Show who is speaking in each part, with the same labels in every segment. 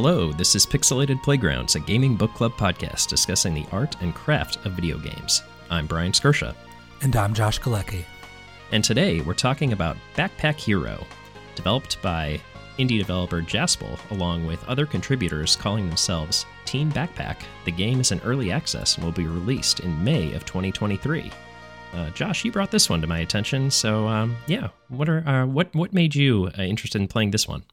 Speaker 1: Hello, this is Pixelated Playgrounds, a gaming book club podcast discussing the art and craft of video games. I'm Bryan Skirsha.
Speaker 2: And I'm Josh Galecki.
Speaker 1: And today we're talking about Backpack Hero, developed by indie developer Jaspel, along with other contributors calling themselves Team Backpack. The game is in early access and will be released in May of 2023. Uh, Josh, you brought this one to my attention, so um, yeah, what are uh, what what made you uh, interested in playing this one?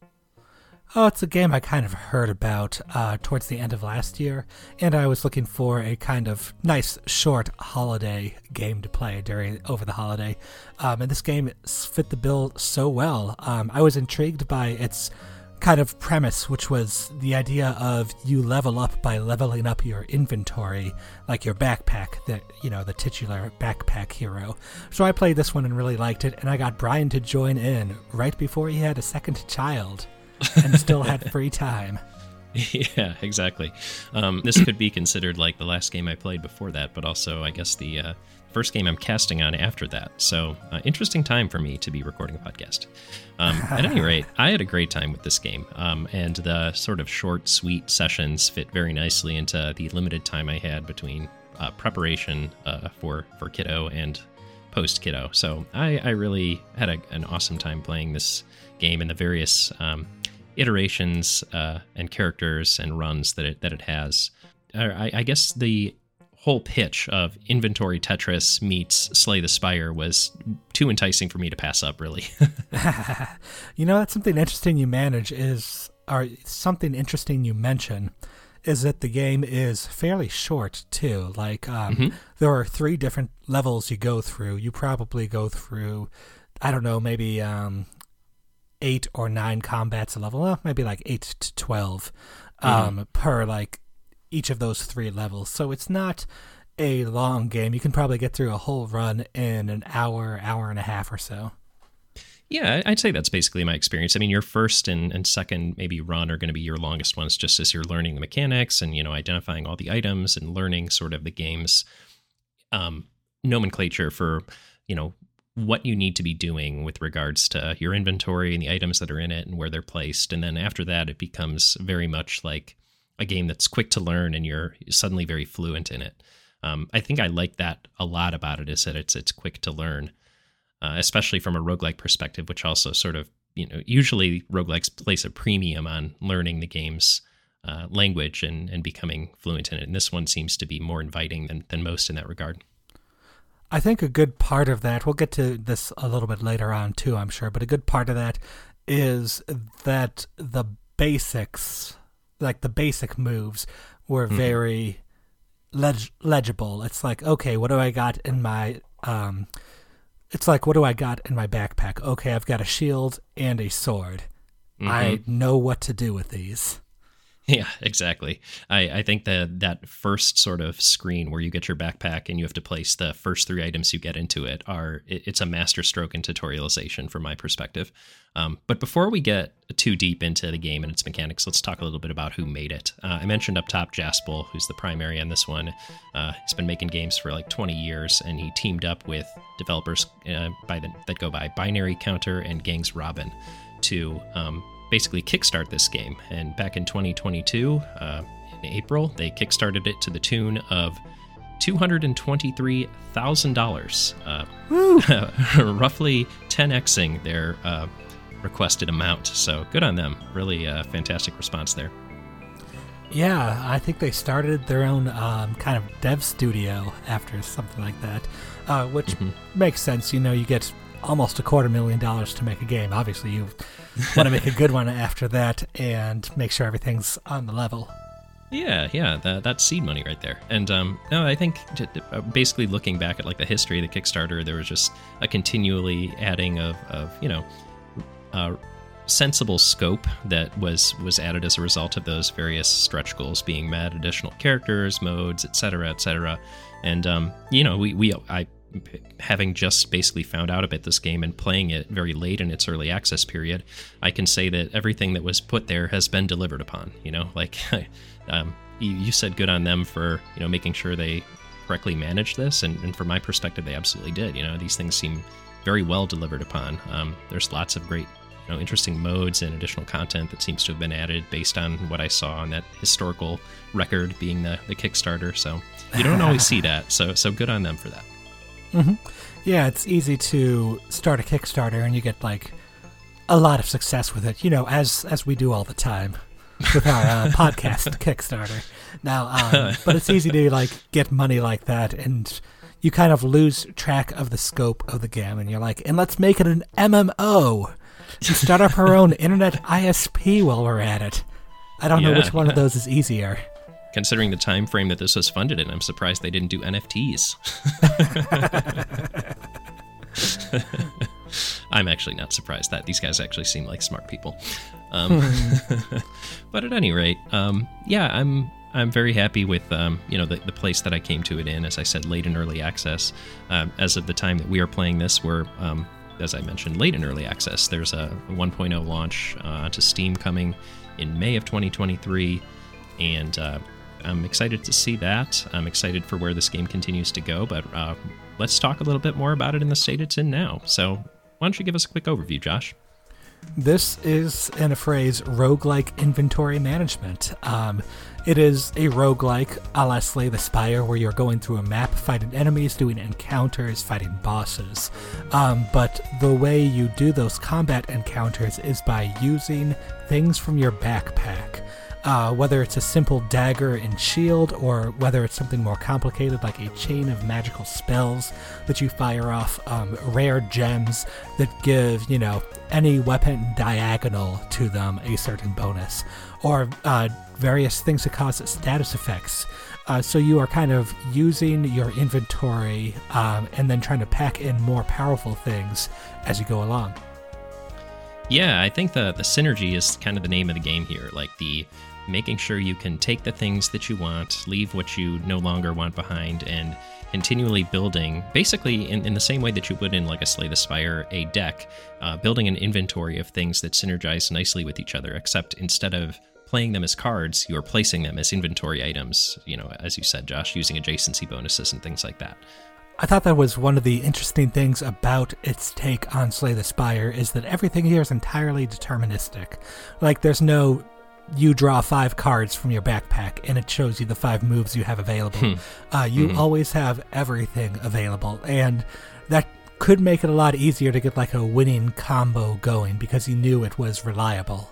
Speaker 2: Oh, it's a game I kind of heard about uh, towards the end of last year, and I was looking for a kind of nice, short holiday game to play during over the holiday. Um, and this game fit the bill so well. Um, I was intrigued by its kind of premise, which was the idea of you level up by leveling up your inventory, like your backpack, that you know, the titular backpack hero. So I played this one and really liked it, and I got Bryan to join in right before he had a second child and still had free time.
Speaker 1: Yeah, exactly. Um, this could be considered like the last game I played before that, but also, I guess, the uh, first game I'm casting on after that. So, uh, interesting time for me to be recording a podcast. Um, at any rate, I had a great time with this game, um, and the sort of short, sweet sessions fit very nicely into the limited time I had between uh, preparation uh, for for kiddo and post kiddo. So, I, I really had a, an awesome time playing this game and the various um, iterations uh, and characters and runs that it that it has. I, I, guess the whole pitch of inventory Tetris meets Slay the Spire was too enticing for me to pass up. Really,
Speaker 2: you know that's something interesting you manage is or something interesting you mention is that the game is fairly short too. Like um, mm-hmm. there are three different levels you go through. You probably go through, I don't know, maybe um, eight or nine combats a level, well, maybe like eight to 12 um, mm-hmm. per like each of those three levels. So it's not a long game. You can probably get through a whole run in an hour, hour and a half or so.
Speaker 1: Yeah, I'd say that's basically my experience. I mean, your first and, and second maybe run are going to be your longest ones, just as you're learning the mechanics and you know identifying all the items and learning sort of the game's um, nomenclature for you know what you need to be doing with regards to your inventory and the items that are in it and where they're placed. And then after that, it becomes very much like a game that's quick to learn and you're suddenly very fluent in it. Um, I think I like that a lot about it is that it's it's quick to learn, uh, especially from a roguelike perspective, which also sort of you know usually roguelikes place a premium on learning the game's uh, language and and becoming fluent in it. And this one seems to be more inviting than than most in that regard.
Speaker 2: I think a good part of that, we'll get to this a little bit later on too, I'm sure, but a good part of that is that the basics, like the basic moves, were mm-hmm. very leg- legible. It's like, okay, what do I got in my. Um, it's like, what do I got in my backpack? Okay, I've got a shield and a sword. Mm-hmm. I know what to do with these.
Speaker 1: Yeah, exactly. I, I think that that first sort of screen where you get your backpack and you have to place the first three items you get into it are it, it's a masterstroke in tutorialization from my perspective. Um, but before we get too deep into the game and its mechanics, let's talk a little bit about who made it. Uh, I mentioned up top Jaspel, who's the primary on this one. Uh, he's been making games for like 20 years, and he teamed up with developers uh, by the, that go by Binary Counter and Gangs Robin to um, basically kickstart this game. And back in 2022, uh, in April, they kickstarted it to the tune of $223,000, uh, roughly 10xing their uh, requested amount. So good on them. Really uh, fantastic response there.
Speaker 2: Yeah, I think they started their own um, kind of dev studio after something like that, uh, which mm-hmm. makes sense. You know, you get almost a quarter million dollars to make a game. Obviously, you want to make a good one after that and make sure everything's on the level.
Speaker 1: Yeah, yeah, that, that's seed money right there. And um, no, I think uh, basically looking back at like the history of the Kickstarter, there was just a continually adding of, of you know, uh, sensible scope that was was added as a result of those various stretch goals being met, additional characters, modes, etc., etc. And um, you know, we we I having just basically found out about this game and playing it very late in its early access period, I can say that everything that was put there has been delivered upon. You know, like um, you, you, said, good on them for you know making sure they correctly managed this, and, and, from my perspective, they absolutely did. You know, these things seem very well delivered upon. Um, there's lots of great you know, interesting modes and additional content that seems to have been added based on what I saw on that historical record being the, the Kickstarter. So you don't always see that. So so good on them for that.
Speaker 2: Mm-hmm. Yeah, it's easy to start a Kickstarter and you get like a lot of success with it. You know, as as we do all the time with our uh, podcast Kickstarter. Now, um, but it's easy to like get money like that and you kind of lose track of the scope of the game and you're like, and let's make it an MMO and start up our own internet ISP while we're at it. I don't yeah, know which one yeah. of those is easier.
Speaker 1: Considering the time frame that this was funded in, I'm surprised they didn't do NFTs. I'm actually not surprised that these guys actually seem like smart people. Um, but at any rate, um, yeah, I'm I'm very happy with um, you know the, the place that I came to it in. As I said, late in early access. Um, as of the time that we are playing this, we're um, as I mentioned, late in early access. There's a 1.0 launch uh, onto Steam coming in May of 2023, and uh, I'm excited to see that. I'm excited for where this game continues to go, but uh, let's talk a little bit more about it in the state it's in now. So, why don't you give us a quick overview, Josh?
Speaker 2: This is, in a phrase, roguelike inventory management. Um, it is a roguelike a la Slay the Spire, where you're going through a map, fighting enemies, doing encounters, fighting bosses. Um, but the way you do those combat encounters is by using things from your backpack. Uh, whether it's a simple dagger and shield, or whether it's something more complicated like a chain of magical spells that you fire off, um, rare gems that give, you know, any weapon diagonal to them a certain bonus, or uh, various things that cause status effects. Uh, so you are kind of using your inventory um, and then trying to pack in more powerful things as you go along.
Speaker 1: Yeah, I think the the synergy is kind of the name of the game here. Like the making sure you can take the things that you want, leave what you no longer want behind, and continually building, basically in, in the same way that you would in like a Slay the Spire, a deck, uh, building an inventory of things that synergize nicely with each other, except instead of playing them as cards, you are placing them as inventory items, you know, as you said, Josh, using adjacency bonuses and things like that.
Speaker 2: I thought that was one of the interesting things about its take on Slay the Spire is that everything here is entirely deterministic. Like, there's no you draw five cards from your backpack and it shows you the five moves you have available. Hmm. Uh, you mm-hmm. always have everything available, and that could make it a lot easier to get like a winning combo going because you knew it was reliable.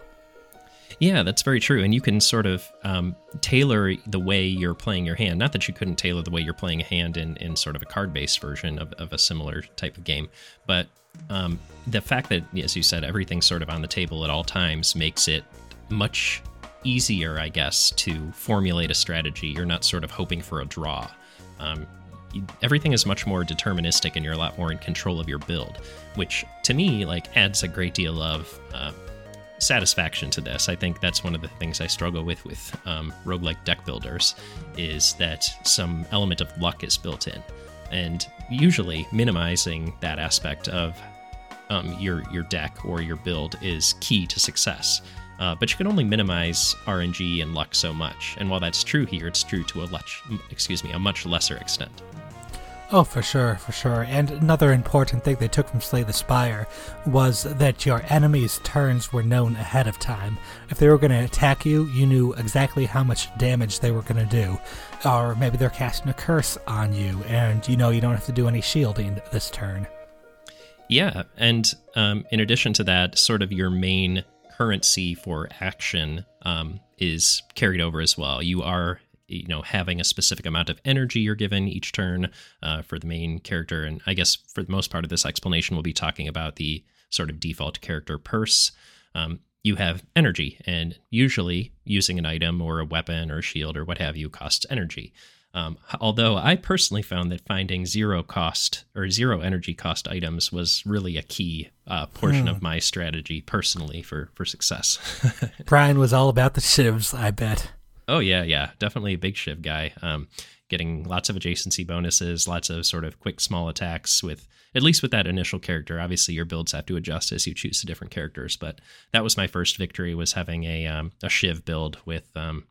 Speaker 1: Yeah, that's very true. And you can sort of um, tailor the way you're playing your hand. Not that you couldn't tailor the way you're playing a hand in, in sort of a card based version of, of a similar type of game. But um, the fact that, as you said, everything's sort of on the table at all times makes it much easier, I guess, to formulate a strategy. You're not sort of hoping for a draw. Um, everything is much more deterministic, and you're a lot more in control of your build, which to me like adds a great deal of uh, satisfaction to this. I think that's one of the things I struggle with with um, roguelike deck builders is that some element of luck is built in, and usually minimizing that aspect of um, your your deck or your build is key to success. Uh, but you can only minimize RNG and luck so much. And while that's true here, it's true to a much, excuse me, a much lesser extent.
Speaker 2: Oh, for sure, for sure. And another important thing they took from Slay the Spire was that your enemies' turns were known ahead of time. If they were going to attack you, you knew exactly how much damage they were going to do. Or maybe they're casting a curse on you, and you know you don't have to do any shielding this turn.
Speaker 1: Yeah, and um, in addition to that, sort of your main currency for action um, is carried over as well. You are you know having a specific amount of energy you're given each turn uh, for the main character. And i guess for the most part of this explanation we'll be talking about the sort of default character purse. Um, you have energy and usually using an item or a weapon or a shield or what have you costs energy um, although I personally found that finding zero cost or zero energy cost items was really a key uh, portion hmm. of my strategy personally for for success.
Speaker 2: Bryan was all about the shivs, I bet.
Speaker 1: Oh yeah, yeah, definitely a big shiv guy. Um, getting lots of adjacency bonuses, lots of sort of quick small attacks with at least with that initial character. Obviously, your builds have to adjust as you choose the different characters, but that was my first victory was having a um, a shiv build with um,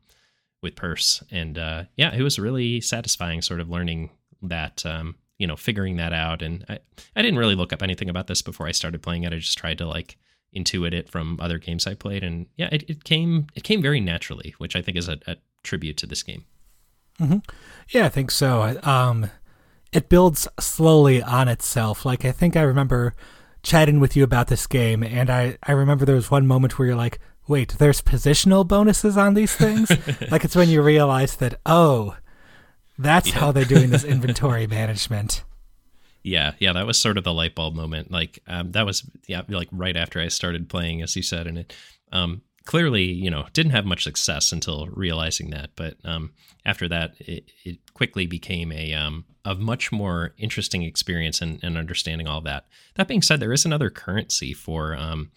Speaker 1: with Purse, and uh, yeah, it was really satisfying, sort of learning that, um, you know, figuring that out. And I, I didn't really look up anything about this before I started playing it. I just tried to like, intuit it from other games I played, and yeah, it, it came it came very naturally, which I think is a, a tribute to this game.
Speaker 2: Mm-hmm. Yeah, I think so. Um, it builds slowly on itself. Like I think I remember chatting with you about this game, and I I remember there was one moment where you're like, "Wait, there's positional bonuses on these things." like it's when you realize that oh, that's yeah. how they're doing this inventory management.
Speaker 1: Yeah, yeah, that was sort of the light bulb moment. Like um, that was yeah, like right after I started playing, as you said, and it um, clearly you know didn't have much success until realizing that. But um, after that, it, it, quickly became a um, a much more interesting experience and, and understanding all that. That being said, there is another currency for um,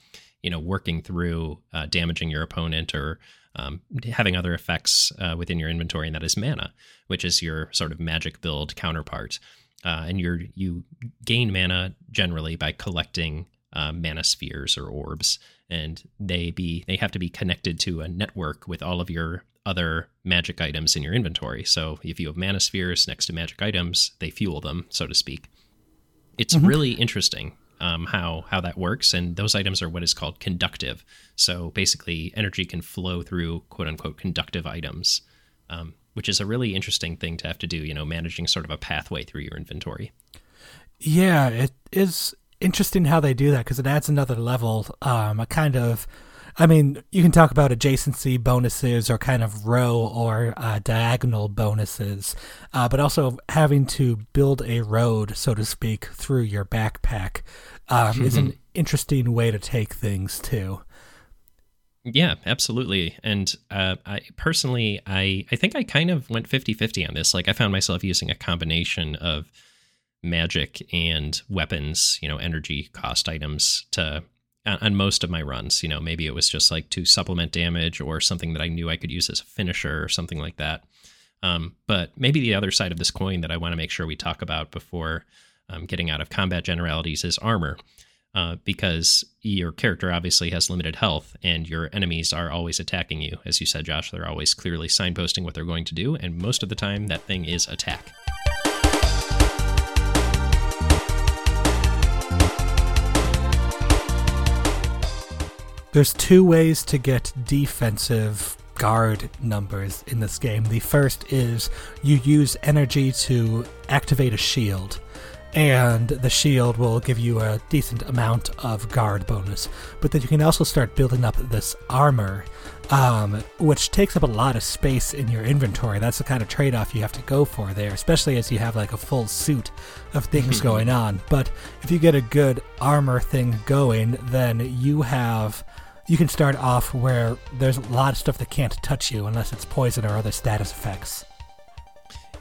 Speaker 1: you know working through uh, damaging your opponent or um, having other effects uh, within your inventory, and that is mana, which is your sort of magic build counterpart. Uh, and you you gain mana generally by collecting uh, mana spheres or orbs, and they be they have to be connected to a network with all of your other magic items in your inventory. So if you have mana spheres next to magic items, they fuel them, so to speak. It's mm-hmm. really interesting um, how how that works, and those items are what is called conductive. So basically, energy can flow through quote unquote conductive items. Um, which is a really interesting thing to have to do, you know, managing sort of a pathway through your inventory.
Speaker 2: Yeah, it is interesting how they do that because it adds another level, um, a kind of. I mean, you can talk about adjacency bonuses or kind of row or uh, diagonal bonuses, uh, but also having to build a road, so to speak, through your backpack um, is an interesting way to take things too.
Speaker 1: Yeah, absolutely. And uh, I personally, I, I think I kind of went 50 50 on this. Like, I found myself using a combination of magic and weapons, you know, energy cost items to on most of my runs. You know, maybe it was just like to supplement damage or something that I knew I could use as a finisher or something like that. Um, but maybe the other side of this coin that I want to make sure we talk about before um, getting out of combat generalities is armor uh, because your character obviously has limited health and your enemies are always attacking you. As you said, Josh, they're always clearly signposting what they're going to do, and most of the time that thing is attack.
Speaker 2: There's two ways to get defensive guard numbers in this game. The first is you use energy to activate a shield and the shield will give you a decent amount of guard bonus. But then you can also start building up this armor, um, which takes up a lot of space in your inventory. That's the kind of trade off you have to go for there, especially as you have like a full suit of things going on. But if you get a good armor thing going, then you have. You can start off where there's a lot of stuff that can't touch you unless it's poison or other status effects.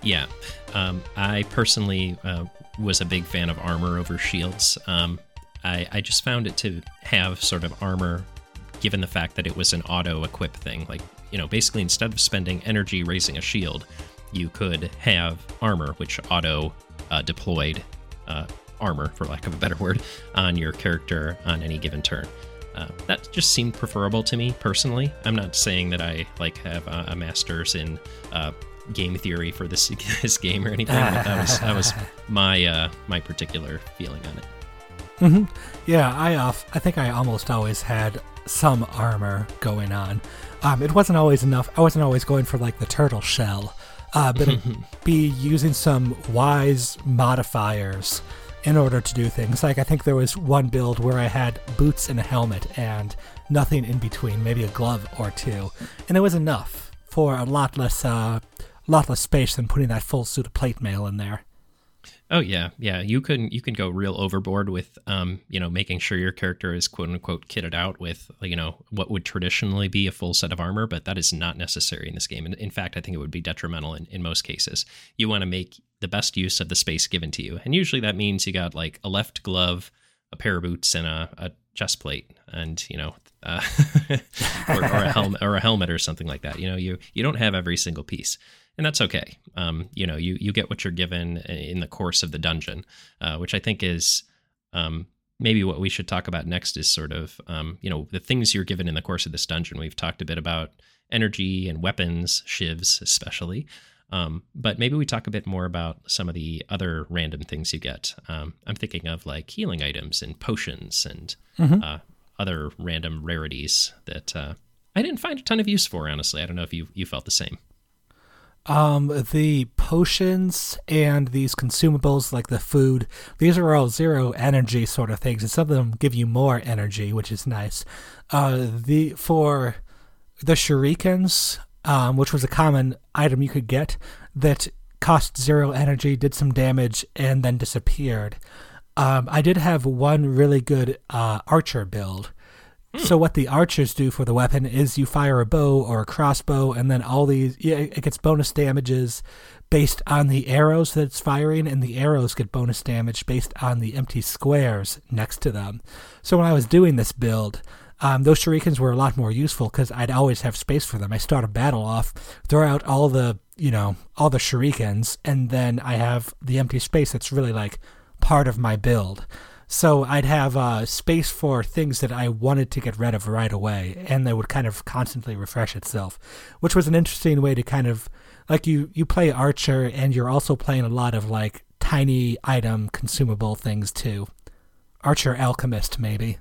Speaker 1: Yeah. Um, I personally uh, was a big fan of armor over shields. Um, I, I just found it to have sort of armor, given the fact that it was an auto equip thing. Like, you know, basically instead of spending energy raising a shield, you could have armor, which auto uh, deployed uh, armor, for lack of a better word, on your character on any given turn. Uh, that just seemed preferable to me personally. I'm not saying that I like have a, a master's in uh, game theory for this this game or anything. that was that was my uh, my particular feeling on it.
Speaker 2: Mm-hmm. Yeah, I off. I think I almost always had some armor going on. Um, it wasn't always enough. I wasn't always going for like the turtle shell, uh, but be using some wise modifiers in order to do things. Like I think there was one build where I had boots and a helmet and nothing in between, maybe a glove or two, and it was enough for a lot less uh, lot less space than putting that full suit of plate mail in there.
Speaker 1: Oh yeah, yeah. You can you can go real overboard with um, you know, making sure your character is quote unquote kitted out with you know what would traditionally be a full set of armor, but that is not necessary in this game. And in fact, I think it would be detrimental in, in most cases. You want to make the best use of the space given to you, and usually that means you got like a left glove, a pair of boots, and a, a chest plate, and you know, uh, or, or a helmet or a helmet or something like that. You know, you you don't have every single piece and that's okay. Um, you know, you you get what you're given in the course of the dungeon, uh, which I think is um, maybe what we should talk about next is sort of um, you know the things you're given in the course of this dungeon. We've talked a bit about energy and weapons, shivs especially. Um, but maybe we talk a bit more about some of the other random things you get. Um, I'm thinking of like healing items and potions and mm-hmm. uh, other random rarities that uh, I didn't find a ton of use for. Honestly, I don't know if you you felt the same.
Speaker 2: Um, the potions and these consumables like the food, these are all zero energy sort of things, and some of them give you more energy, which is nice. Uh, the for the shurikens, um, which was a common item you could get that cost zero energy, did some damage, and then disappeared. Um, I did have one really good uh, archer build so what the archers do for the weapon is you fire a bow or a crossbow, and then all these yeah, it gets bonus damages based on the arrows that it's firing, and the arrows get bonus damage based on the empty squares next to them. So when I was doing this build, um, those shurikens were a lot more useful because I'd always have space for them. I start a battle off, throw out all the you know all the shurikens, and then I have the empty space that's really like part of my build. So I'd have uh, space for things that I wanted to get rid of right away, and that would kind of constantly refresh itself, which was an interesting way to kind of like you you play Archer, and you're also playing a lot of like tiny item consumable things too. Archer Alchemist, maybe.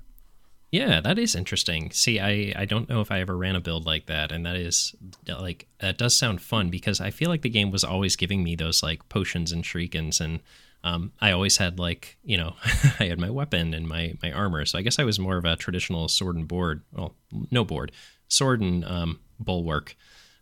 Speaker 1: Yeah, that is interesting. See, I, I don't know if I ever ran a build like that, and that is like that does sound fun because I feel like the game was always giving me those like potions and shurikens and um, I always had like you know I had my weapon and my my armor, so I guess I was more of a traditional sword and board, well, no board, sword and um, bulwark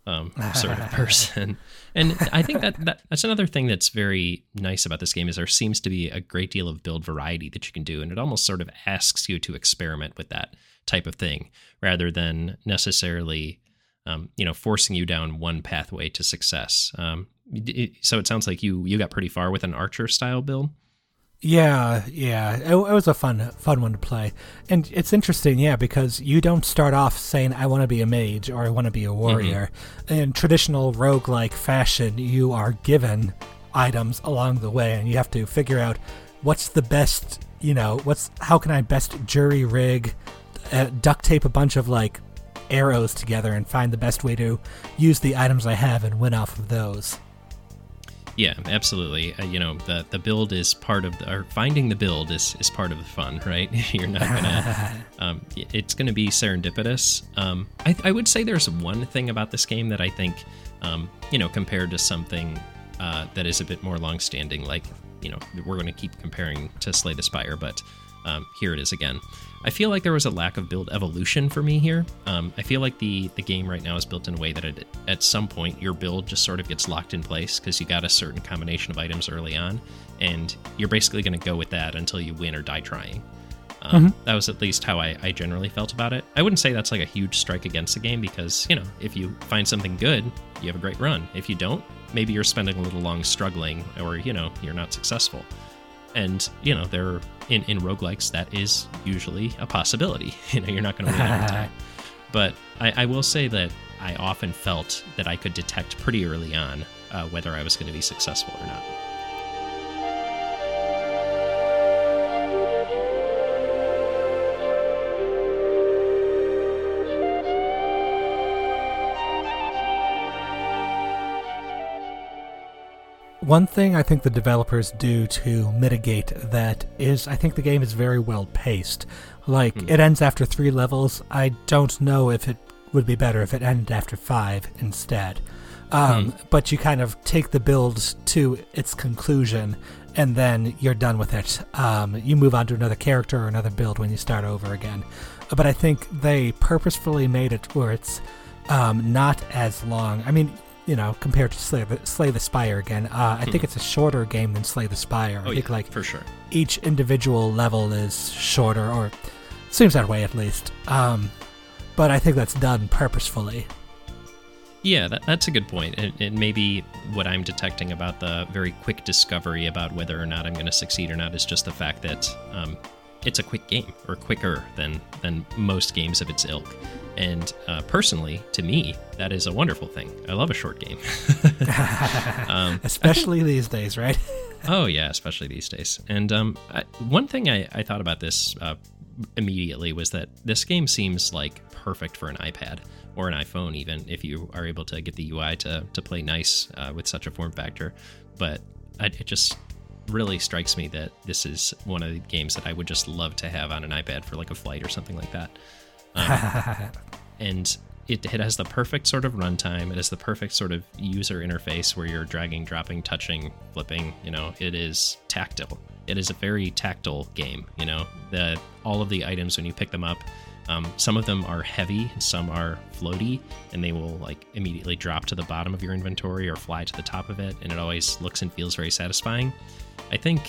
Speaker 1: um, sort of person. And I think that, that that's another thing that's very nice about this game is there seems to be a great deal of build variety that you can do, and it almost sort of asks you to experiment with that type of thing rather than necessarily um, you know forcing you down one pathway to success. Um, so it sounds like you you got pretty far with an archer style build.
Speaker 2: Yeah, yeah, it, it, was a fun fun one to play, and it's interesting, yeah, because you don't start off saying I want to be a mage or I want to be a warrior. Mm-hmm. In traditional rogue-like fashion, you are given items along the way, and you have to figure out what's the best, you know, what's how can I best jury rig, uh, duct tape a bunch of like arrows together and find the best way to use the items I have and win off of those.
Speaker 1: Yeah, absolutely. Uh, you know, the the build is part of the, or finding the build is is part of the fun, right? You're not gonna. um, it's gonna be serendipitous. Um, I, I would say there's one thing about this game that I think, um, you know, compared to something uh, that is a bit more long-standing, like you know, we're going to keep comparing to Slay the Spire, but um, here it is again. I feel like there was a lack of build evolution for me here. Um, I feel like the the game right now is built in a way that it, at some point your build just sort of gets locked in place because you got a certain combination of items early on, and you're basically going to go with that until you win or die trying. Um, mm-hmm. That was at least how I, I generally felt about it. I wouldn't say that's like a huge strike against the game because you know if you find something good, you have a great run. If you don't, maybe you're spending a little long struggling, or you know you're not successful and you know there in in roguelikes that is usually a possibility. You know you're not going to win every time. But I, I, will say that i often felt that i could detect pretty early on uh, whether i was going to be successful or not
Speaker 2: One thing I think the developers do to mitigate that is I think the game is very well paced. Like, hmm. it ends after three levels. I don't know if it would be better if it ended after five instead. Um, hmm. But you kind of take the build to its conclusion and then you're done with it. Um, you move on to another character or another build when you start over again. But I think they purposefully made it where it's um, not as long. I mean, you know, compared to Slay the, Slay the Spire again. Uh, I hmm. think it's a shorter game than Slay the Spire.
Speaker 1: Oh,
Speaker 2: I think
Speaker 1: yeah,
Speaker 2: like
Speaker 1: for sure.
Speaker 2: Each individual level is shorter, or seems that way at least. Um, but I think that's done purposefully.
Speaker 1: Yeah, that, that's a good point. And, and maybe what I'm detecting about the very quick discovery about whether or not I'm going to succeed or not is just the fact that um, it's a quick game or quicker than than most games of its ilk. And uh, personally, to me, that is a wonderful thing. I love a short game,
Speaker 2: um, especially think, these days, right?
Speaker 1: oh yeah, especially these days. And um, I, one thing I, I, thought about this uh, immediately was that this game seems like perfect for an iPad or an iPhone, even if you are able to get the UI to to play nice uh, with such a form factor. But I, it just really strikes me that this is one of the games that I would just love to have on an iPad for like a flight or something like that. Um, and it, it has the perfect sort of runtime. It has the perfect sort of user interface where you're dragging, dropping, touching, flipping. You know, it is tactile. It is a very tactile game. You know, the all of the items when you pick them up, um, some of them are heavy, some are floaty, and they will like immediately drop to the bottom of your inventory or fly to the top of it, and it always looks and feels very satisfying. I think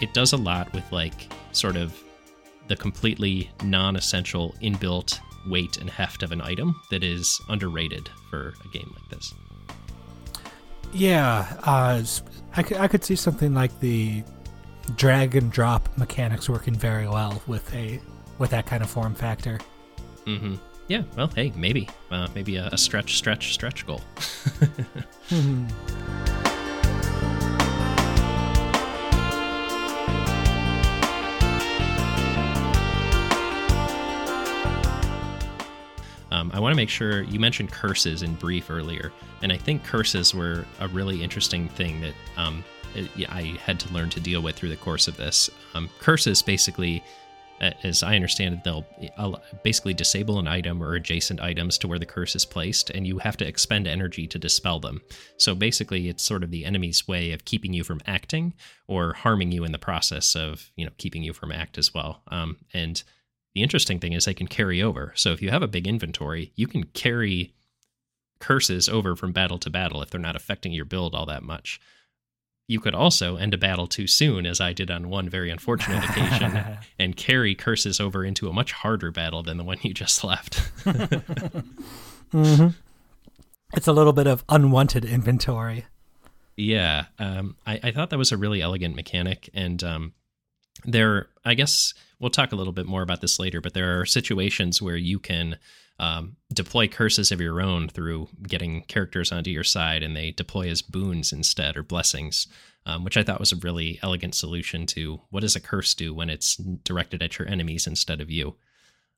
Speaker 1: it does a lot with like sort of the completely non-essential inbuilt weight and heft of an item that is underrated for a game like this.
Speaker 2: Yeah, uh, I, could, I could see something like the drag and drop mechanics working very well with a with that kind of form factor.
Speaker 1: Mm-hmm. Yeah. Well, hey, maybe uh, maybe a, a, stretch, stretch, stretch goal.
Speaker 2: mm-hmm.
Speaker 1: Um, I want to make sure you mentioned curses in brief earlier, and I think curses were a really interesting thing that um, I had to learn to deal with through the course of this. Um, curses basically, as I understand it, they'll uh, basically disable an item or adjacent items to where the curse is placed, and you have to expend energy to dispel them. So basically, it's sort of the enemy's way of keeping you from acting or harming you in the process of you know keeping you from act as well. Um, and the interesting thing is they can carry over. So if you have a big inventory, you can carry curses over from battle to battle if they're not affecting your build all that much. You could also end a battle too soon, as I did on one very unfortunate occasion, and carry curses over into a much harder battle than the one you just left.
Speaker 2: mm-hmm. It's a little bit of unwanted inventory.
Speaker 1: Yeah, um, I, I, thought that was a really elegant mechanic, and um, there, I guess we'll talk a little bit more about this later, but there are situations where you can um, deploy curses of your own through getting characters onto your side and they deploy as boons instead or blessings, um, which I thought was a really elegant solution to what does a curse do when it's directed at your enemies instead of you.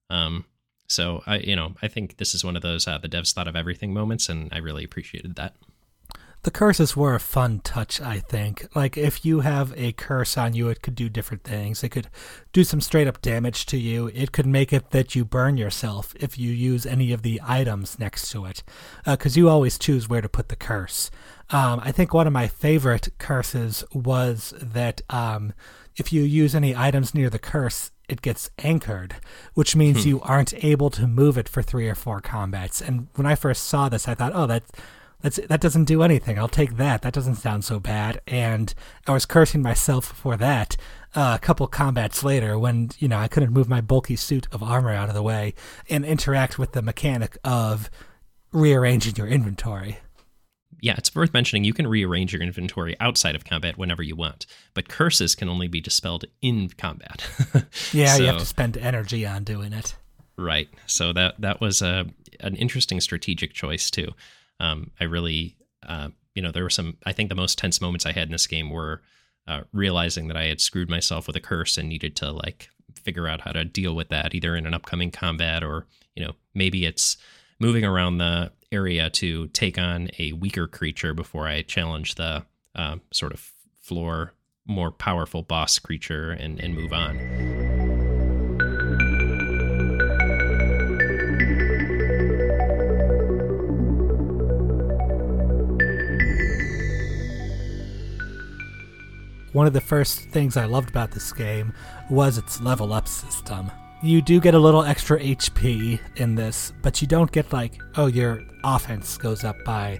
Speaker 1: Um, so I, you know, I think this is one of those uh, the devs thought of everything moments, and I really appreciated that.
Speaker 2: The curses were a fun touch, I think. Like, if you have a curse on you, it could do different things. It could do some straight up damage to you. It could make it that you burn yourself if you use any of the items next to it, because uh, you always choose where to put the curse. Um, I think one of my favorite curses was that um, if you use any items near the curse, it gets anchored, which means hmm. you aren't able to move it for three or four combats. And when I first saw this, I thought, oh, that's that's that doesn't do anything. I'll take that. That doesn't sound so bad. And I was cursing myself for that uh, a couple combats later when you know I couldn't move my bulky suit of armor out of the way and interact with the mechanic of rearranging your inventory.
Speaker 1: Yeah, it's worth mentioning you can rearrange your inventory outside of combat whenever you want, but curses can only be dispelled in combat.
Speaker 2: yeah, so, you have to spend energy on doing it.
Speaker 1: Right. So that that was a an interesting strategic choice too um, I really, uh, you know, there were some. I think the most tense moments I had in this game were uh, realizing that I had screwed myself with a curse and needed to like figure out how to deal with that, either in an upcoming combat or you know maybe it's moving around the area to take on a weaker creature before I challenge the uh, sort of floor more powerful boss creature and, and move on.
Speaker 2: One of the first things I loved about this game was its level up system. You do get a little extra HP in this, but you don't get like, oh, your offense goes up by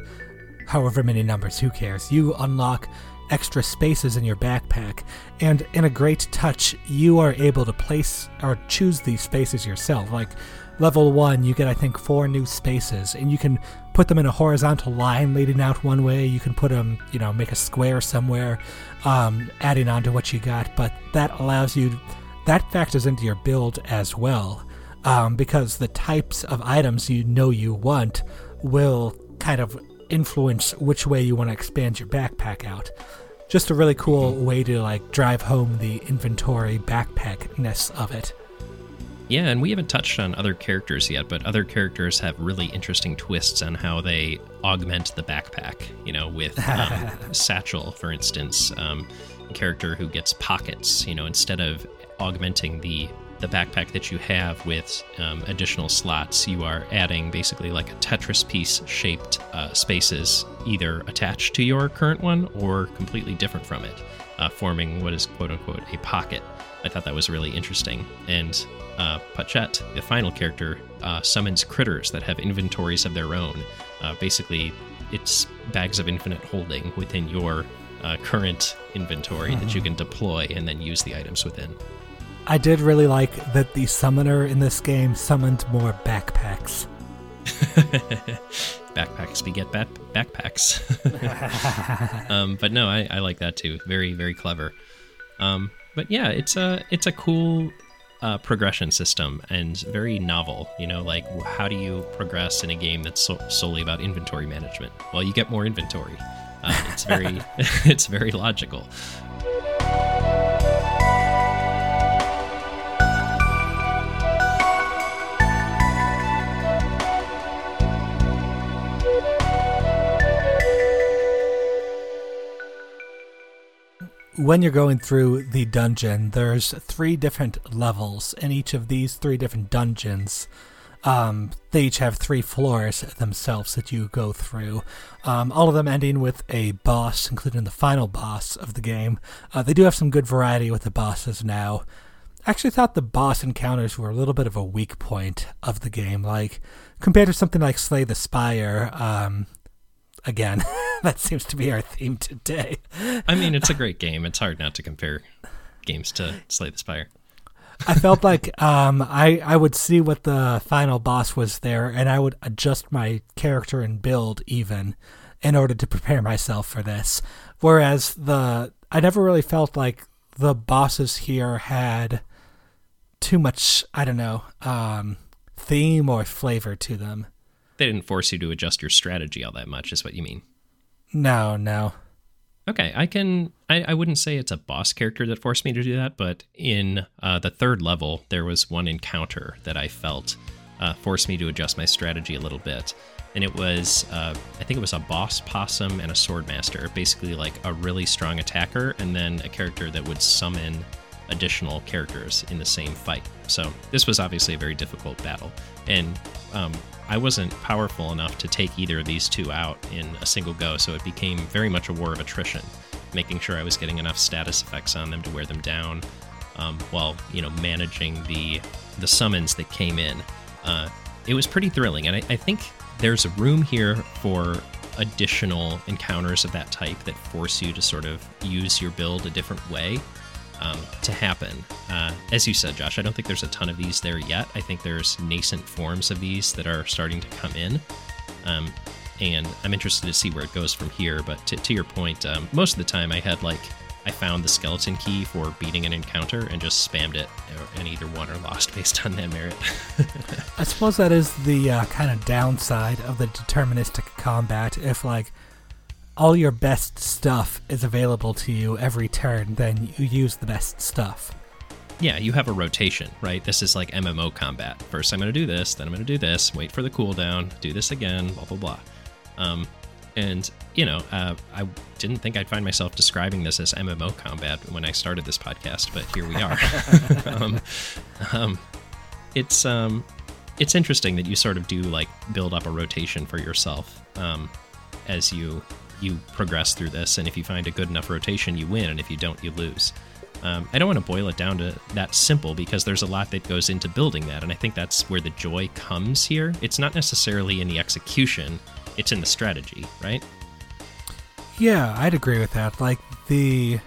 Speaker 2: however many numbers, who cares? You unlock extra spaces in your backpack, and in a great touch, you are able to place or choose these spaces yourself. Like, level one, you get, I think, four new spaces, and you can put them in a horizontal line leading out one way. You can put them, you know, make a square somewhere, um, adding on to what you got. But that allows you, that factors into your build as well, um, because the types of items you know you want will kind of influence which way you want to expand your backpack out. Just a really cool way to like drive home the inventory backpackness of it.
Speaker 1: Yeah, and we haven't touched on other characters yet, but other characters have really interesting twists on how they augment the backpack. You know, with um, Satchel, for instance. Um, character who gets pockets. You know, instead of augmenting the the backpack that you have with um, additional slots, you are adding basically like a Tetris piece shaped uh, spaces, either attached to your current one or completely different from it, uh, forming what is quote unquote a pocket. I thought that was really interesting. And uh, Pochette, the final character, uh, summons critters that have inventories of their own. Uh, basically, it's bags of infinite holding within your uh, current inventory that you can deploy and then use the items within.
Speaker 2: I did really like that the summoner in this game summoned more backpacks.
Speaker 1: backpacks beget bat- backpacks. um, but no, I, I, like that too. Very very clever. Um, but yeah, it's a it's a cool uh, progression system and very novel. You know, like how do you progress in a game that's so- solely about inventory management? Well, you get more inventory. Uh, it's very it's very logical.
Speaker 2: When you're going through the dungeon, there's three different levels, and each of these three different dungeons, um, they each have three floors themselves that you go through. Um, all of them ending with a boss, including the final boss of the game. Uh, they do have some good variety with the bosses now. I actually thought the boss encounters were a little bit of a weak point of the game. Like, compared to something like Slay the Spire, um, again. that seems to be our theme today.
Speaker 1: I mean, it's a great game. It's hard not to compare games to Slay the Spire.
Speaker 2: I felt like um, I I would see what the final boss was there, and I would adjust my character and build even in order to prepare myself for this. Whereas the I never really felt like the bosses here had too much I don't know um, theme or flavor to them
Speaker 1: they didn't force you to adjust your strategy all that much, is what you mean?
Speaker 2: No, no.
Speaker 1: Okay, I can. I, I wouldn't say it's a boss character that forced me to do that, but in uh, the third level, there was one encounter that I felt uh, forced me to adjust my strategy a little bit. And it was, uh, I think it was a boss possum and a swordmaster, basically like a really strong attacker, and then a character that would summon additional characters in the same fight. So this was obviously a very difficult battle. And um, I wasn't powerful enough to take either of these two out in a single go, so it became very much a war of attrition, making sure I was getting enough status effects on them to wear them down, um, while you know managing the the summons that came in. Uh, it was pretty thrilling, and I, I think there's a room here for additional encounters of that type that force you to sort of use your build a different way um, to happen. Uh, as you said, Josh, I don't think there's a ton of these there yet. I think there's nascent forms of these that are starting to come in. Um, and I'm interested to see where it goes from here. But to, to your point, um, most of the time I had like, I found the skeleton key for beating an encounter and just spammed it, and either won or lost based on that merit.
Speaker 2: I suppose that is the uh, kind of downside of the deterministic combat. If, like, all your best stuff is available to you every turn, then you use the best stuff.
Speaker 1: Yeah, you have a rotation, right? This is like MMO combat. First, I'm going to do this, then I'm going to do this, wait for the cooldown, do this again, blah, blah, blah. Um, and, you know, uh, I didn't think I'd find myself describing this as MMO combat when I started this podcast, but here we are. um, um, it's um, it's interesting that you sort of do like build up a rotation for yourself um, as you you progress through this, and if you find a good enough rotation, you win, and if you don't, you lose. Um, I don't want to boil it down to that simple because there's a lot that goes into building that, and I think that's where the joy comes here. It's not necessarily in the execution, it's in the strategy, right?
Speaker 2: Yeah, I'd agree with that. Like the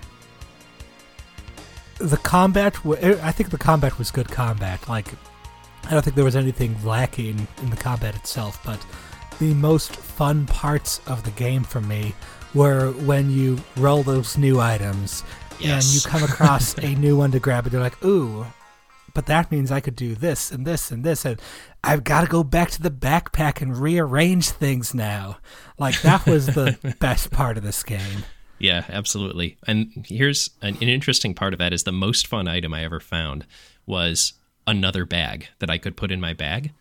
Speaker 2: the combat, I think the combat was good combat. Like I don't think there was anything lacking in the combat itself, but the most fun parts of the game for me were when you roll those new items yes. and you come across a new one to grab and you're like, ooh, but that means I could do this and this and this and I've got to go back to the backpack and rearrange things now. Like that was the best part of this game.
Speaker 1: Yeah, absolutely. And here's an, an interesting part of that is the most fun item I ever found was another bag that I could put in my bag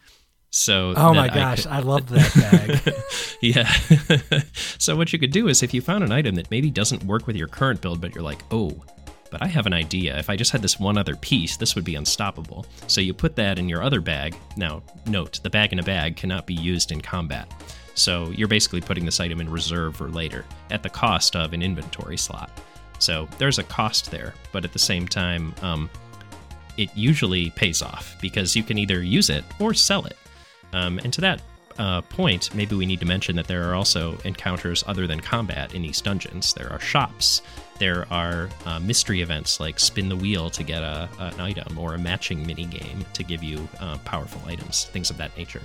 Speaker 1: So
Speaker 2: oh my gosh,
Speaker 1: could-
Speaker 2: I, love that bag.
Speaker 1: yeah. so what you could do is if you found an item that maybe doesn't work with your current build, but you're like, oh, but I have an idea. If I just had this one other piece, this would be unstoppable. So you put that in your other bag. Now, note, the bag in a bag cannot be used in combat. So you're basically putting this item in reserve for later at the cost of an inventory slot. So there's a cost there, but at the same time, um, it usually pays off because you can either use it or sell it. Um, and to that uh, point, maybe we need to mention that there are also encounters other than combat in these dungeons. There are shops. There are uh, mystery events like spin the wheel to get a, an item or a matching mini game to give you uh, powerful items, things of that nature.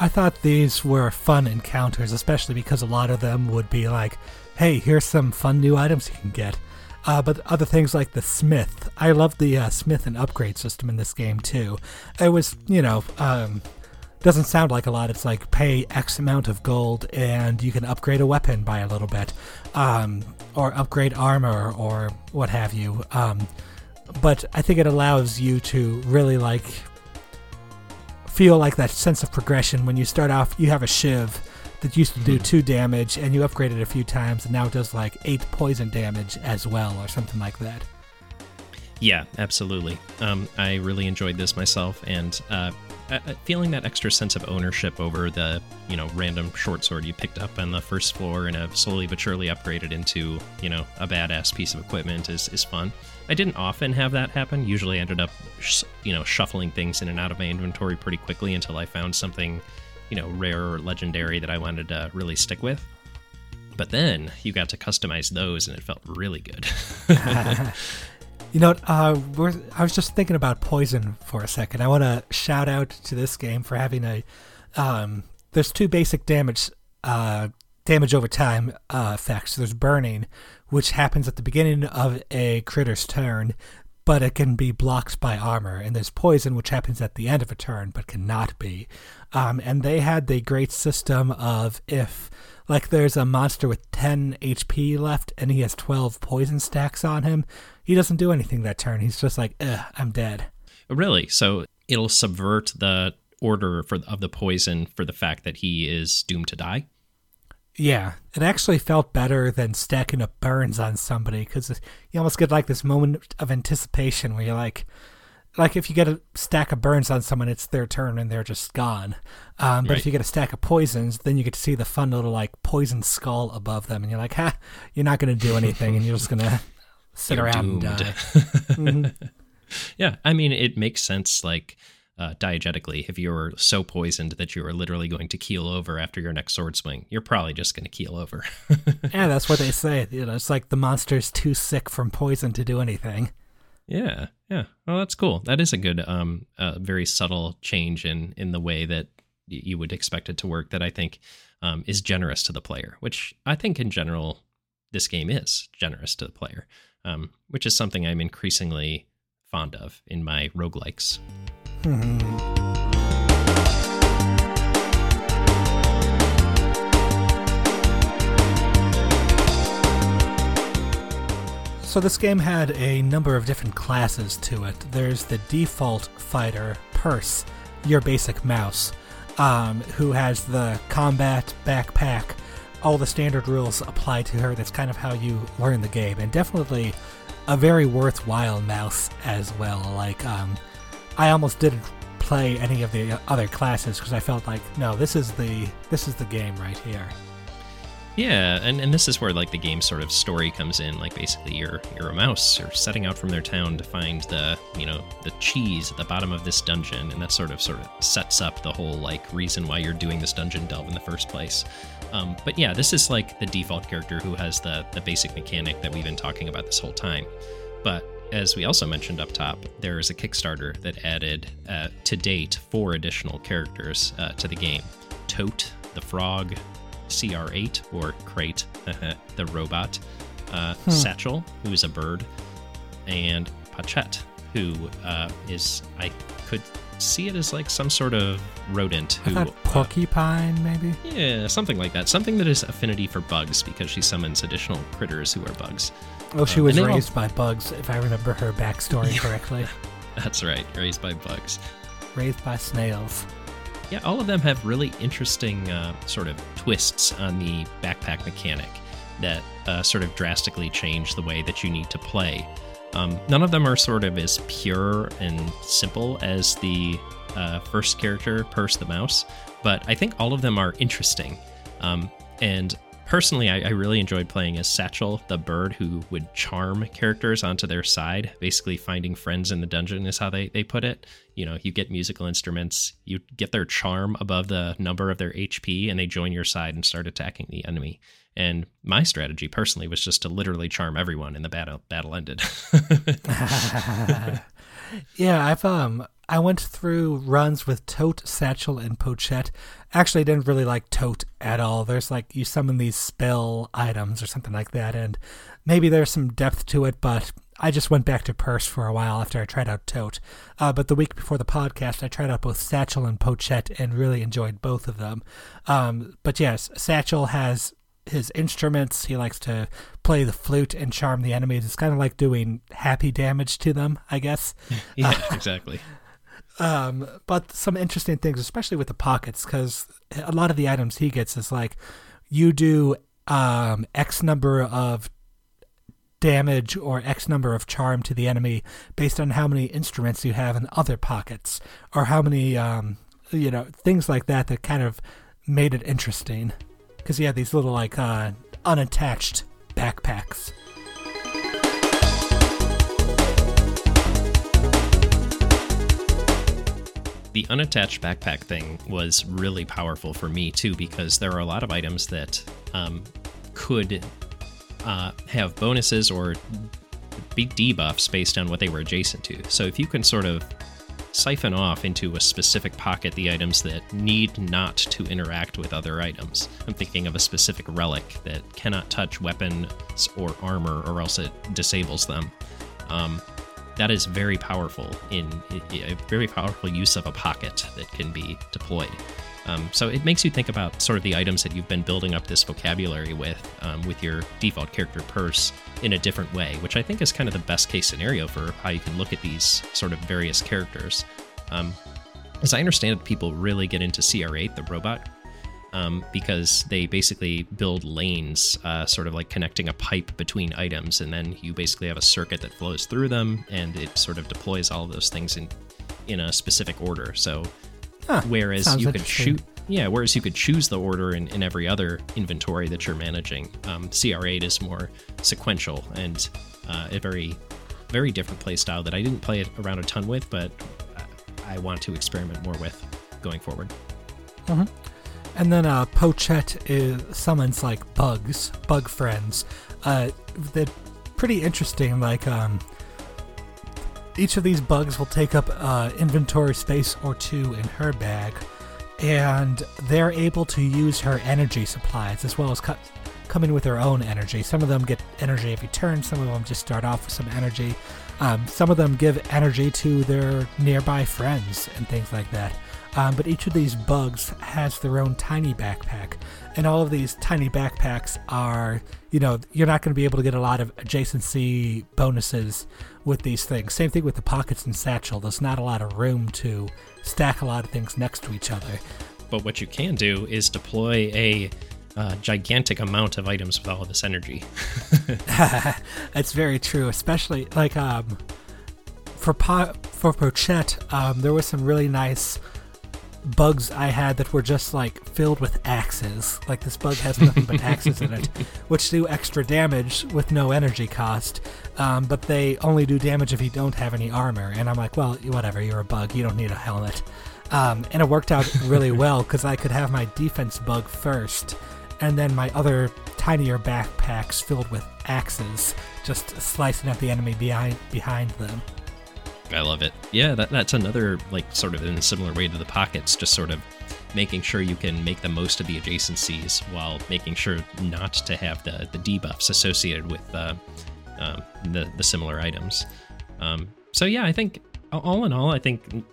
Speaker 2: I thought these were fun encounters, especially because a lot of them would be like, hey, here's some fun new items you can get. Uh, but other things like the smith, I love the uh, smith and upgrade system in this game too. It was, you know, um, doesn't sound like a lot. It's like pay X amount of gold and you can upgrade a weapon by a little bit, um, or upgrade armor or what have you. Um, but I think it allows you to really like feel like that sense of progression when you start off. You have a shiv that used to do
Speaker 1: Mhm.
Speaker 2: two damage, and you upgrade it a few times, and now it does like eight poison damage as well, or something like that.
Speaker 1: Yeah, absolutely. Um, I really enjoyed this myself, and uh, uh, feeling that extra sense of ownership over the you know random short sword you picked up on the first floor and have slowly but surely upgraded into you know a badass piece of equipment is is fun. I didn't often have that happen. Usually, ended up sh- you know shuffling things in and out of my inventory pretty quickly until I found something you know rare or legendary that I wanted to really stick with. But then you got to customize those, and it felt really good.
Speaker 2: You know, uh, I was just thinking about poison for a second. I want to shout out to this game for having a. Um, there's two basic damage, uh, damage over time uh, effects. There's burning, which happens at the beginning of a critter's turn, but it can be blocked by armor. And there's poison, which happens at the end of a turn, but cannot be. Um, and they had the great system of if like there's a monster with 10 HP left and he has 12 poison stacks on him, he doesn't do anything that turn. He's just like, Ugh, I'm dead.
Speaker 1: Really? So it'll subvert the order for of the poison for the fact that he is doomed to die?
Speaker 2: Yeah, it actually felt better than stacking up burns on somebody because you almost get like this moment of anticipation where you're like, like if you get a stack of burns on someone, it's their turn and they're just gone. Um, but
Speaker 1: Right.
Speaker 2: if you get a stack of poisons, then you get to see the fun little like poison skull above them, and you're like, ha, you're not going to do anything, and you're just going to sit
Speaker 1: You're
Speaker 2: around
Speaker 1: doomed.
Speaker 2: and die. Mhm.
Speaker 1: yeah, I mean it makes sense like uh, diegetically. If you're so poisoned that you are literally going to keel over after your next sword swing, you're probably just going to keel over.
Speaker 2: Yeah, that's what they say. You know, it's like the monster's too sick from poison to do anything.
Speaker 1: yeah, yeah. Well, that's cool. That is a good, um, uh, very subtle change in in the way that y- you would expect it to work. That I think um, is generous to the player, which I think in general this game is generous to the player, um, which is something I'm increasingly fond of in my roguelikes.
Speaker 2: So this game had a number of different classes to it. There's the default fighter, Purse, your basic mouse, um, who has the combat backpack. All the standard rules apply to her. That's kind of how you learn the game, and definitely a very worthwhile mouse as well. Like, um, I almost didn't play any of the other classes because I felt like, no, this is the this is the game right here.
Speaker 1: Yeah, and, and this is where like the game sort of story comes in. Like basically, you're you're a mouse. You're setting out from their town to find the you know the cheese at the bottom of this dungeon, and that sort of sort of sets up the whole like reason why you're doing this dungeon delve in the first place. Um, but yeah, this is like the default character who has the the basic mechanic that we've been talking about this whole time. But as we also mentioned up top, there is a Kickstarter that added uh, to date four additional characters uh, to the game: Tote, the frog, CR8 or Crate, the robot, uh,
Speaker 2: Hmm.
Speaker 1: Satchel, who is a bird, and Pochette, who uh, is I could see it as like some sort of rodent
Speaker 2: I
Speaker 1: who
Speaker 2: thought porcupine, maybe.
Speaker 1: uh, yeah, something like that. Something that is affinity for bugs because she summons additional critters who are bugs.
Speaker 2: Oh, she
Speaker 1: Um,
Speaker 2: was
Speaker 1: they all-
Speaker 2: raised by bugs, if I remember her backstory correctly.
Speaker 1: That's right, raised by bugs.
Speaker 2: raised by snails.
Speaker 1: Yeah, all of them have really interesting uh, sort of twists on the backpack mechanic that uh, sort of drastically change the way that you need to play. Um, none of them are sort of as pure and simple as the uh, first character, Purse the Mouse, but I think all of them are interesting. Um, and personally, I, I, really enjoyed playing as Satchel, the bird who would charm characters onto their side. Basically, finding friends in the dungeon is how they, they put it. You know, you get musical instruments, you get their charm above the number of their HP, and they join your side and start attacking the enemy. And my strategy personally was just to literally charm everyone, and the battle battle ended.
Speaker 2: yeah, I've um I went through runs with Tote, Satchel, and Pochette. Actually, I didn't really like Tote at all. There's like you summon these spell items or something like that, and maybe there's some depth to it, but I just went back to Purse for a while after I tried out Tote. Uh, but the week before the podcast, I tried out both Satchel and Pochette and really enjoyed both of them. Um, but yes, Satchel has his instruments. He likes to play the flute and charm the enemies. It's kind of like doing happy damage to them, I guess.
Speaker 1: yeah, uh, exactly.
Speaker 2: Um, but some interesting things, especially with the pockets, because a lot of the items he gets is like you do um, X number of damage or X number of charm to the enemy based on how many instruments you have in other pockets, or how many, um, you know, things like that that kind of made it interesting. Because you had these little, like, uh, unattached backpacks.
Speaker 1: the unattached backpack thing was really powerful for me too because there are a lot of items that um, could uh, have bonuses or be debuffs based on what they were adjacent to. So if you can sort of siphon off into a specific pocket the items that need not to interact with other items. I'm thinking of a specific relic that cannot touch weapons or armor or else it disables them. Um, that is very powerful in a very powerful use of a pocket that can be deployed. Um, so it makes you think about sort of the items that you've been building up this vocabulary with, um, with your default character purse in a different way, which I think is kind of the best case scenario for how you can look at these sort of various characters. Um, as I understand it, people really get into CR8, the robot um, because they basically build lanes, uh, sort of like connecting a pipe between items, and then you basically have a circuit that flows through them, and it sort of deploys all of those things in in a specific order. So, huh, whereas you could shoot, yeah, whereas you could choose the order in, in every other inventory that you're managing, um, CR8 is more sequential and uh, a very very different play style that I didn't play it around a ton with, but I want to experiment more with going forward.
Speaker 2: Mm-hmm. And then uh, Pochette is, summons like bugs, bug friends. Uh, they're pretty interesting. Like um, each of these bugs will take up uh, inventory space or two in her bag, and they're able to use her energy supplies as well as cut, come in with their own energy. Some of them get energy every turn. Some of them just start off with some energy. Um, some of them give energy to their nearby friends and things like that. Um, but each of these bugs has their own tiny backpack. And all of these tiny backpacks are, you know, you're not going to be able to get a lot of adjacency bonuses with these things. Same thing with the pockets and satchel. There's not a lot of room to stack a lot of things next to each other.
Speaker 1: But what you can do is deploy a uh, gigantic amount of items with all of this energy.
Speaker 2: That's very true, especially like um, for po- for Pochette, um, there was some really nice bugs I had that were just like filled with axes. Like this bug has nothing but axes in it, which do extra damage with no energy cost. Um, but they only do damage if you don't have any armor. And I'm like, well, whatever, you're a bug. You don't need a helmet. Um, and it worked out really well because I could have my defense bug first, and then my other tinier backpacks filled with axes, just slicing at the enemy behind behind them.
Speaker 1: I love it. Yeah, that, that's another, like, sort of in a similar way to the pockets, just sort of making sure you can make the most of the adjacencies while making sure not to have the, the debuffs associated with uh, um, the, the similar items. Um, so, yeah, I think all in all, I think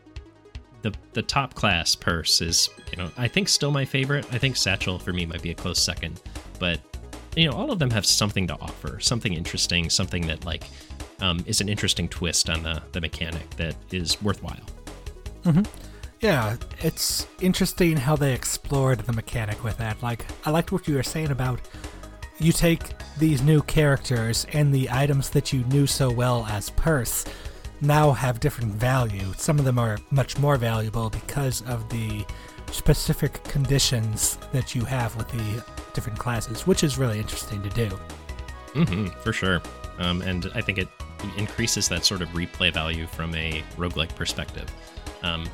Speaker 1: the the top class purse is, you know, I think still my favorite. I think Satchel for me might be a close second, but you know, all of them have something to offer, something interesting, something that like um, is an interesting twist on the, the mechanic that is worthwhile.
Speaker 2: Mm-hmm. Yeah, it's interesting how they explored the mechanic with that. Like, I liked what you were saying about you take these new characters and the items that you knew so well as Purse now have different value. Some of them are much more valuable because of the specific conditions that you have with the different classes, which is really interesting to do.
Speaker 1: Mm-hmm, for sure. Um, and I think it increases that sort of replay value from a roguelike perspective. Um,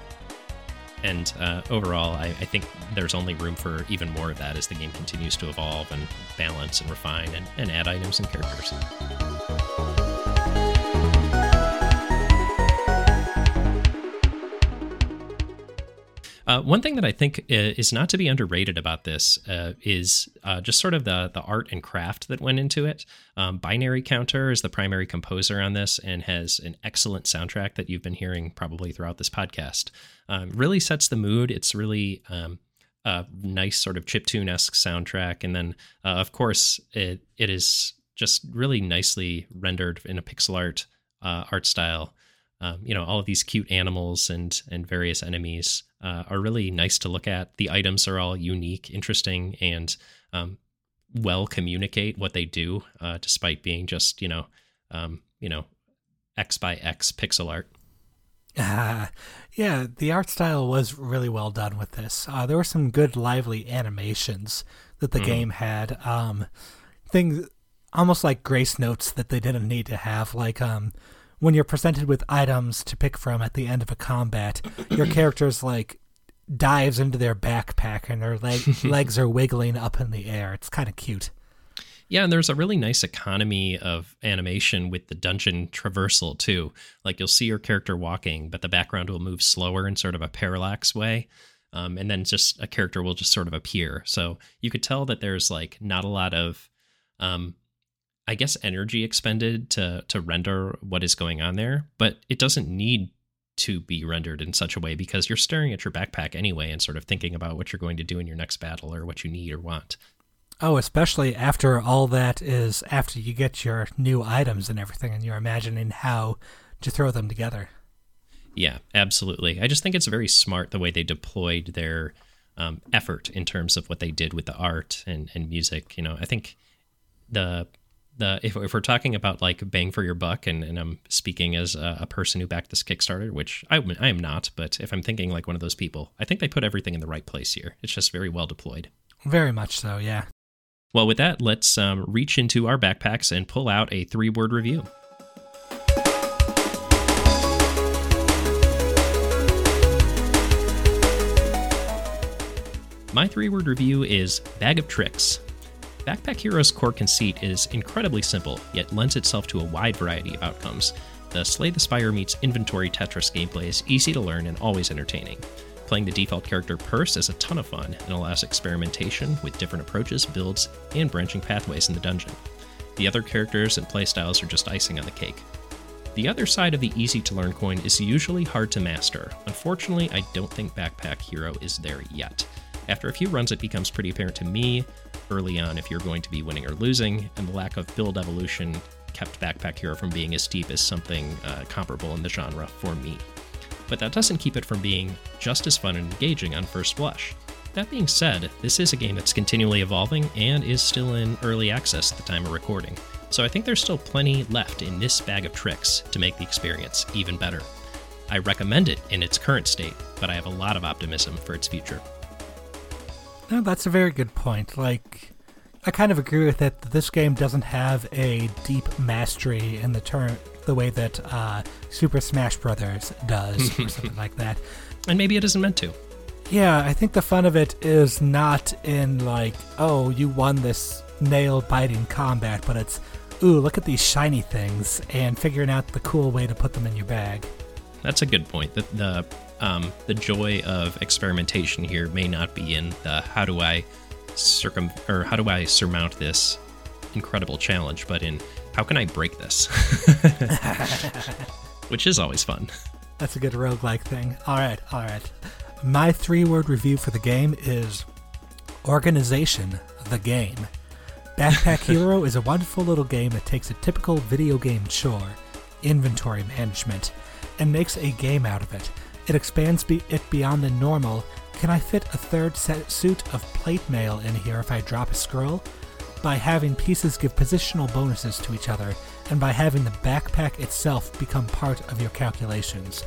Speaker 1: and uh, overall, I, I, think there's only room for even more of that as the game continues to evolve and balance and refine and, and add items and characters. Uh, one thing that I think is not to be underrated about this uh, is uh, just sort of the the art and craft that went into it. Um, Binary Counter is the primary composer on this and has an excellent soundtrack that you've been hearing probably throughout this podcast. Um, really sets the mood. It's really um, a nice sort of chiptune esque soundtrack, and then uh, of course it it is just really nicely rendered in a pixel art uh, art style um, you know all of these cute animals and and various enemies uh, are really nice to look at. The items are all unique, interesting, and um, well communicate what they do, uh, despite being just you know um, you know X by X pixel art.
Speaker 2: Uh, yeah, the art style was really well done with this. Uh, there were some good, lively animations that the mm. game had. Um, things almost like grace notes that they didn't need to have, like um, when you're presented with items to pick from at the end of a combat, your character's like dives into their backpack and their leg- legs are wiggling up in the air. It's kind of cute.
Speaker 1: Yeah, and there's a really nice economy of animation with the dungeon traversal too. Like you'll see your character walking, but the background will move slower in sort of a parallax way. Um, and then just a character will just sort of appear. So you could tell that there's like not a lot of um, I guess energy expended to to render what is going on there, but it doesn't need to be rendered in such a way because you're staring at your backpack anyway and sort of thinking about what you're going to do in your next battle or what you need or want.
Speaker 2: Oh, especially after all that is after you get your new items and everything and you're imagining how to throw them together.
Speaker 1: Yeah, absolutely. I just think it's very smart the way they deployed their um, effort in terms of what they did with the art and, and music. You know, I think the the if, if we're talking about like bang for your buck, and, and I'm speaking as a, a, person who backed this Kickstarter, which I, I am not, but if I'm thinking like one of those people, I think they put everything in the right place here. It's just very well deployed.
Speaker 2: Very much so, yeah.
Speaker 1: Well, with that, let's um, reach into our backpacks and pull out a three word review. My three word review is Bag of Tricks. Backpack Hero's core conceit is incredibly simple, yet lends itself to a wide variety of outcomes. The Slay the Spire meets inventory Tetris gameplay is easy to learn and always entertaining. Playing the default character Purse is a ton of fun and allows experimentation with different approaches, builds, and branching pathways in the dungeon. The other characters and playstyles are just icing on the cake. The other side of the easy to learn coin is usually hard to master. Unfortunately, I don't think Backpack Hero is there yet. After a few runs, it becomes pretty apparent to me early on if you're going to be winning or losing, and the lack of build evolution kept Backpack Hero from being as deep as something uh, comparable in the genre for me. But that doesn't keep it from being just as fun and engaging on first blush. That being said, this is a game that's continually evolving and is still in early access at the time of recording, so I think there's still plenty left in this bag of tricks to make the experience even better. I recommend it in its current state, but I have a lot of optimism for its future.
Speaker 2: No, that's a very good point. Like, I kind of agree with it. That this game doesn't have a deep mastery in the turn the way that uh, Super Smash Brothers does, or something like that.
Speaker 1: And maybe it isn't meant to.
Speaker 2: Yeah, I think the fun of it is not in like, oh, you won this nail biting combat, but it's, ooh, look at these shiny things, and figuring out the cool way to put them in your bag.
Speaker 1: That's a good point. The, the um, the joy of experimentation here may not be in the how do I circum or how do I surmount this incredible challenge, but in how can I break this, which is always fun.
Speaker 2: That's a good roguelike thing. All right, all right. My three word review for the game is Organization the Game. Backpack Hero is a wonderful little game that takes a typical video game chore, inventory management, and makes a game out of it It expands be- it beyond the normal. Can I fit a third set suit of plate mail in here if I drop a scroll? By having pieces give positional bonuses to each other, and by having the backpack itself become part of your calculations.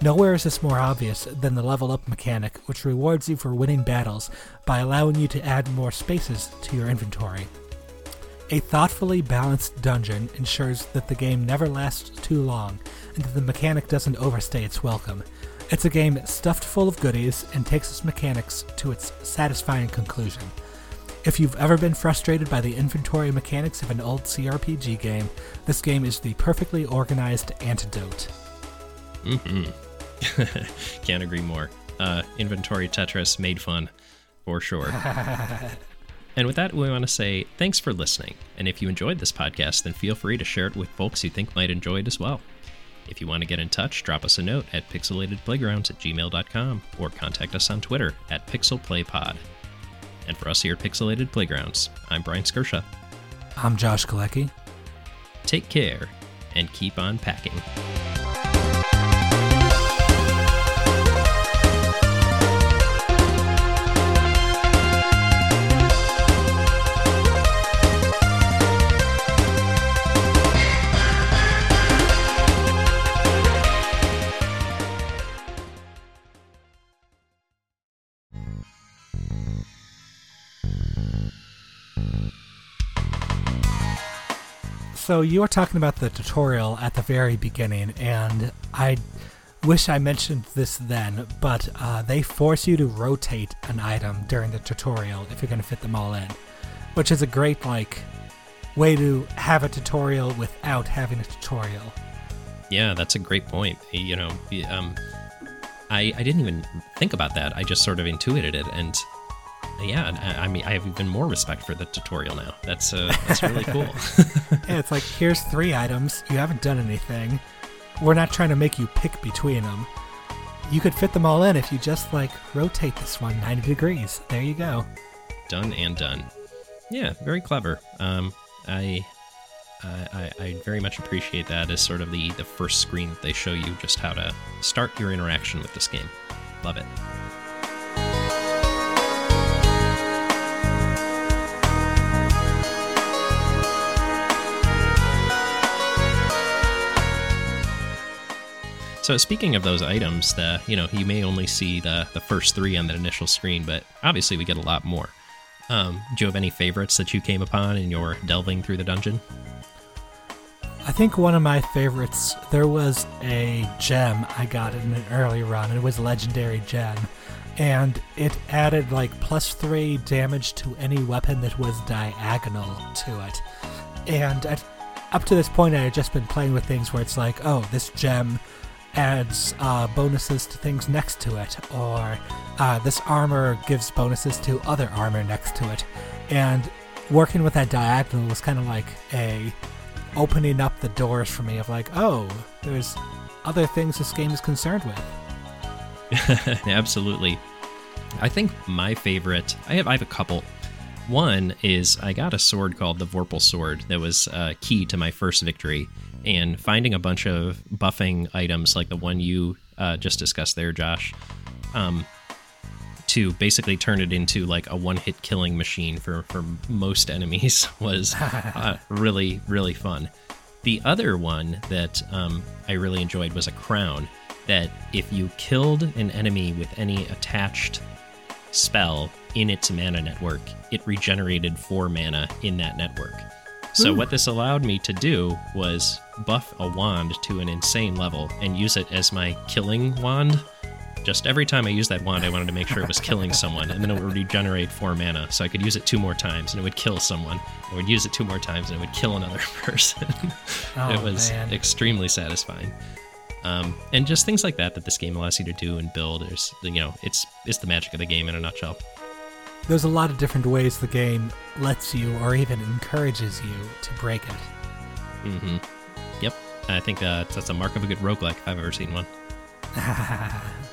Speaker 2: Nowhere is this more obvious than the level up mechanic, which rewards you for winning battles by allowing you to add more spaces to your inventory. A thoughtfully balanced dungeon ensures that the game never lasts too long and that the mechanic doesn't overstay its welcome. It's a game stuffed full of goodies and takes its mechanics to its satisfying conclusion. If you've ever been frustrated by the inventory mechanics of an old CRPG game, this game is the perfectly organized antidote.
Speaker 1: Mm-hmm. Can't agree more. Uh, inventory Tetris made fun, for sure. and with that, we want to say thanks for listening. And if you enjoyed this podcast, then feel free to share it with folks you think might enjoy it as well. If you want to get in touch, drop us a note at pixelatedplaygrounds at gmail.com or contact us on Twitter at pixelplaypod. And for us here at Pixelated Playgrounds, I'm Bryan Skirsha.
Speaker 2: I'm Josh Galecki.
Speaker 1: Take care and keep on packing.
Speaker 2: So you were talking about the tutorial at the very beginning, and I wish I mentioned this then, but uh, they force you to rotate an item during the tutorial if you're going to fit them all in, which is a great like way to have a tutorial without having a tutorial.
Speaker 1: Yeah, that's a great point. You know, um, I I didn't even think about that. I just sort of intuited it, and yeah, I mean, I have even more respect for the tutorial now. That's uh, that's really cool.
Speaker 2: yeah, it's like here's three items. You haven't done anything. We're not trying to make you pick between them. You could fit them all in if you just like rotate this one 90 degrees. There you go.
Speaker 1: Done and done. Yeah, very clever. Um, I, I, I very much appreciate that as sort of the the first screen that they show you just how to start your interaction with this game. Love it. So speaking of those items, the you know you may only see the the first three on the initial screen, but obviously we get a lot more. Um, do you have any favorites that you came upon in your delving through the dungeon?
Speaker 2: I think one of my favorites. There was a gem I got in an early run. It was a legendary gem, and it added like plus three damage to any weapon that was diagonal to it. And at, up to this point, I had just been playing with things where it's like, oh, this gem adds uh, bonuses to things next to it, or uh, this armor gives bonuses to other armor next to it. And working with that diagonal was kind of like a opening up the doors for me of like, oh, there's other things this game is concerned with.
Speaker 1: Absolutely. I think my favorite, I have, I have a couple. One is I got a sword called the Vorpal Sword that was uh, key to my first victory and finding a bunch of buffing items like the one you uh, just discussed there, Josh, um, to basically turn it into like a one-hit killing machine for for most enemies was uh, really really fun. The other one that um, I really enjoyed was a crown. That if you killed an enemy with any attached spell in its mana network, it regenerated four mana in that network. So, Ooh. what this allowed me to do was buff a wand to an insane level and use it as my killing wand. Just every time I used that wand, I wanted to make sure it was killing someone, and then it would regenerate four mana, so I could use it two more times and it would kill someone. I would use it two more times and it would kill another person. oh, it was man. extremely satisfying. Um, and just things like that that this game allows you to do and build. There's, you know, it's it's the magic of the game in a nutshell
Speaker 2: there's a lot of different ways the game lets you or even encourages you to break it.
Speaker 1: Mm-hmm. Yep. I think uh, that's a mark of a good roguelike if I've ever seen one.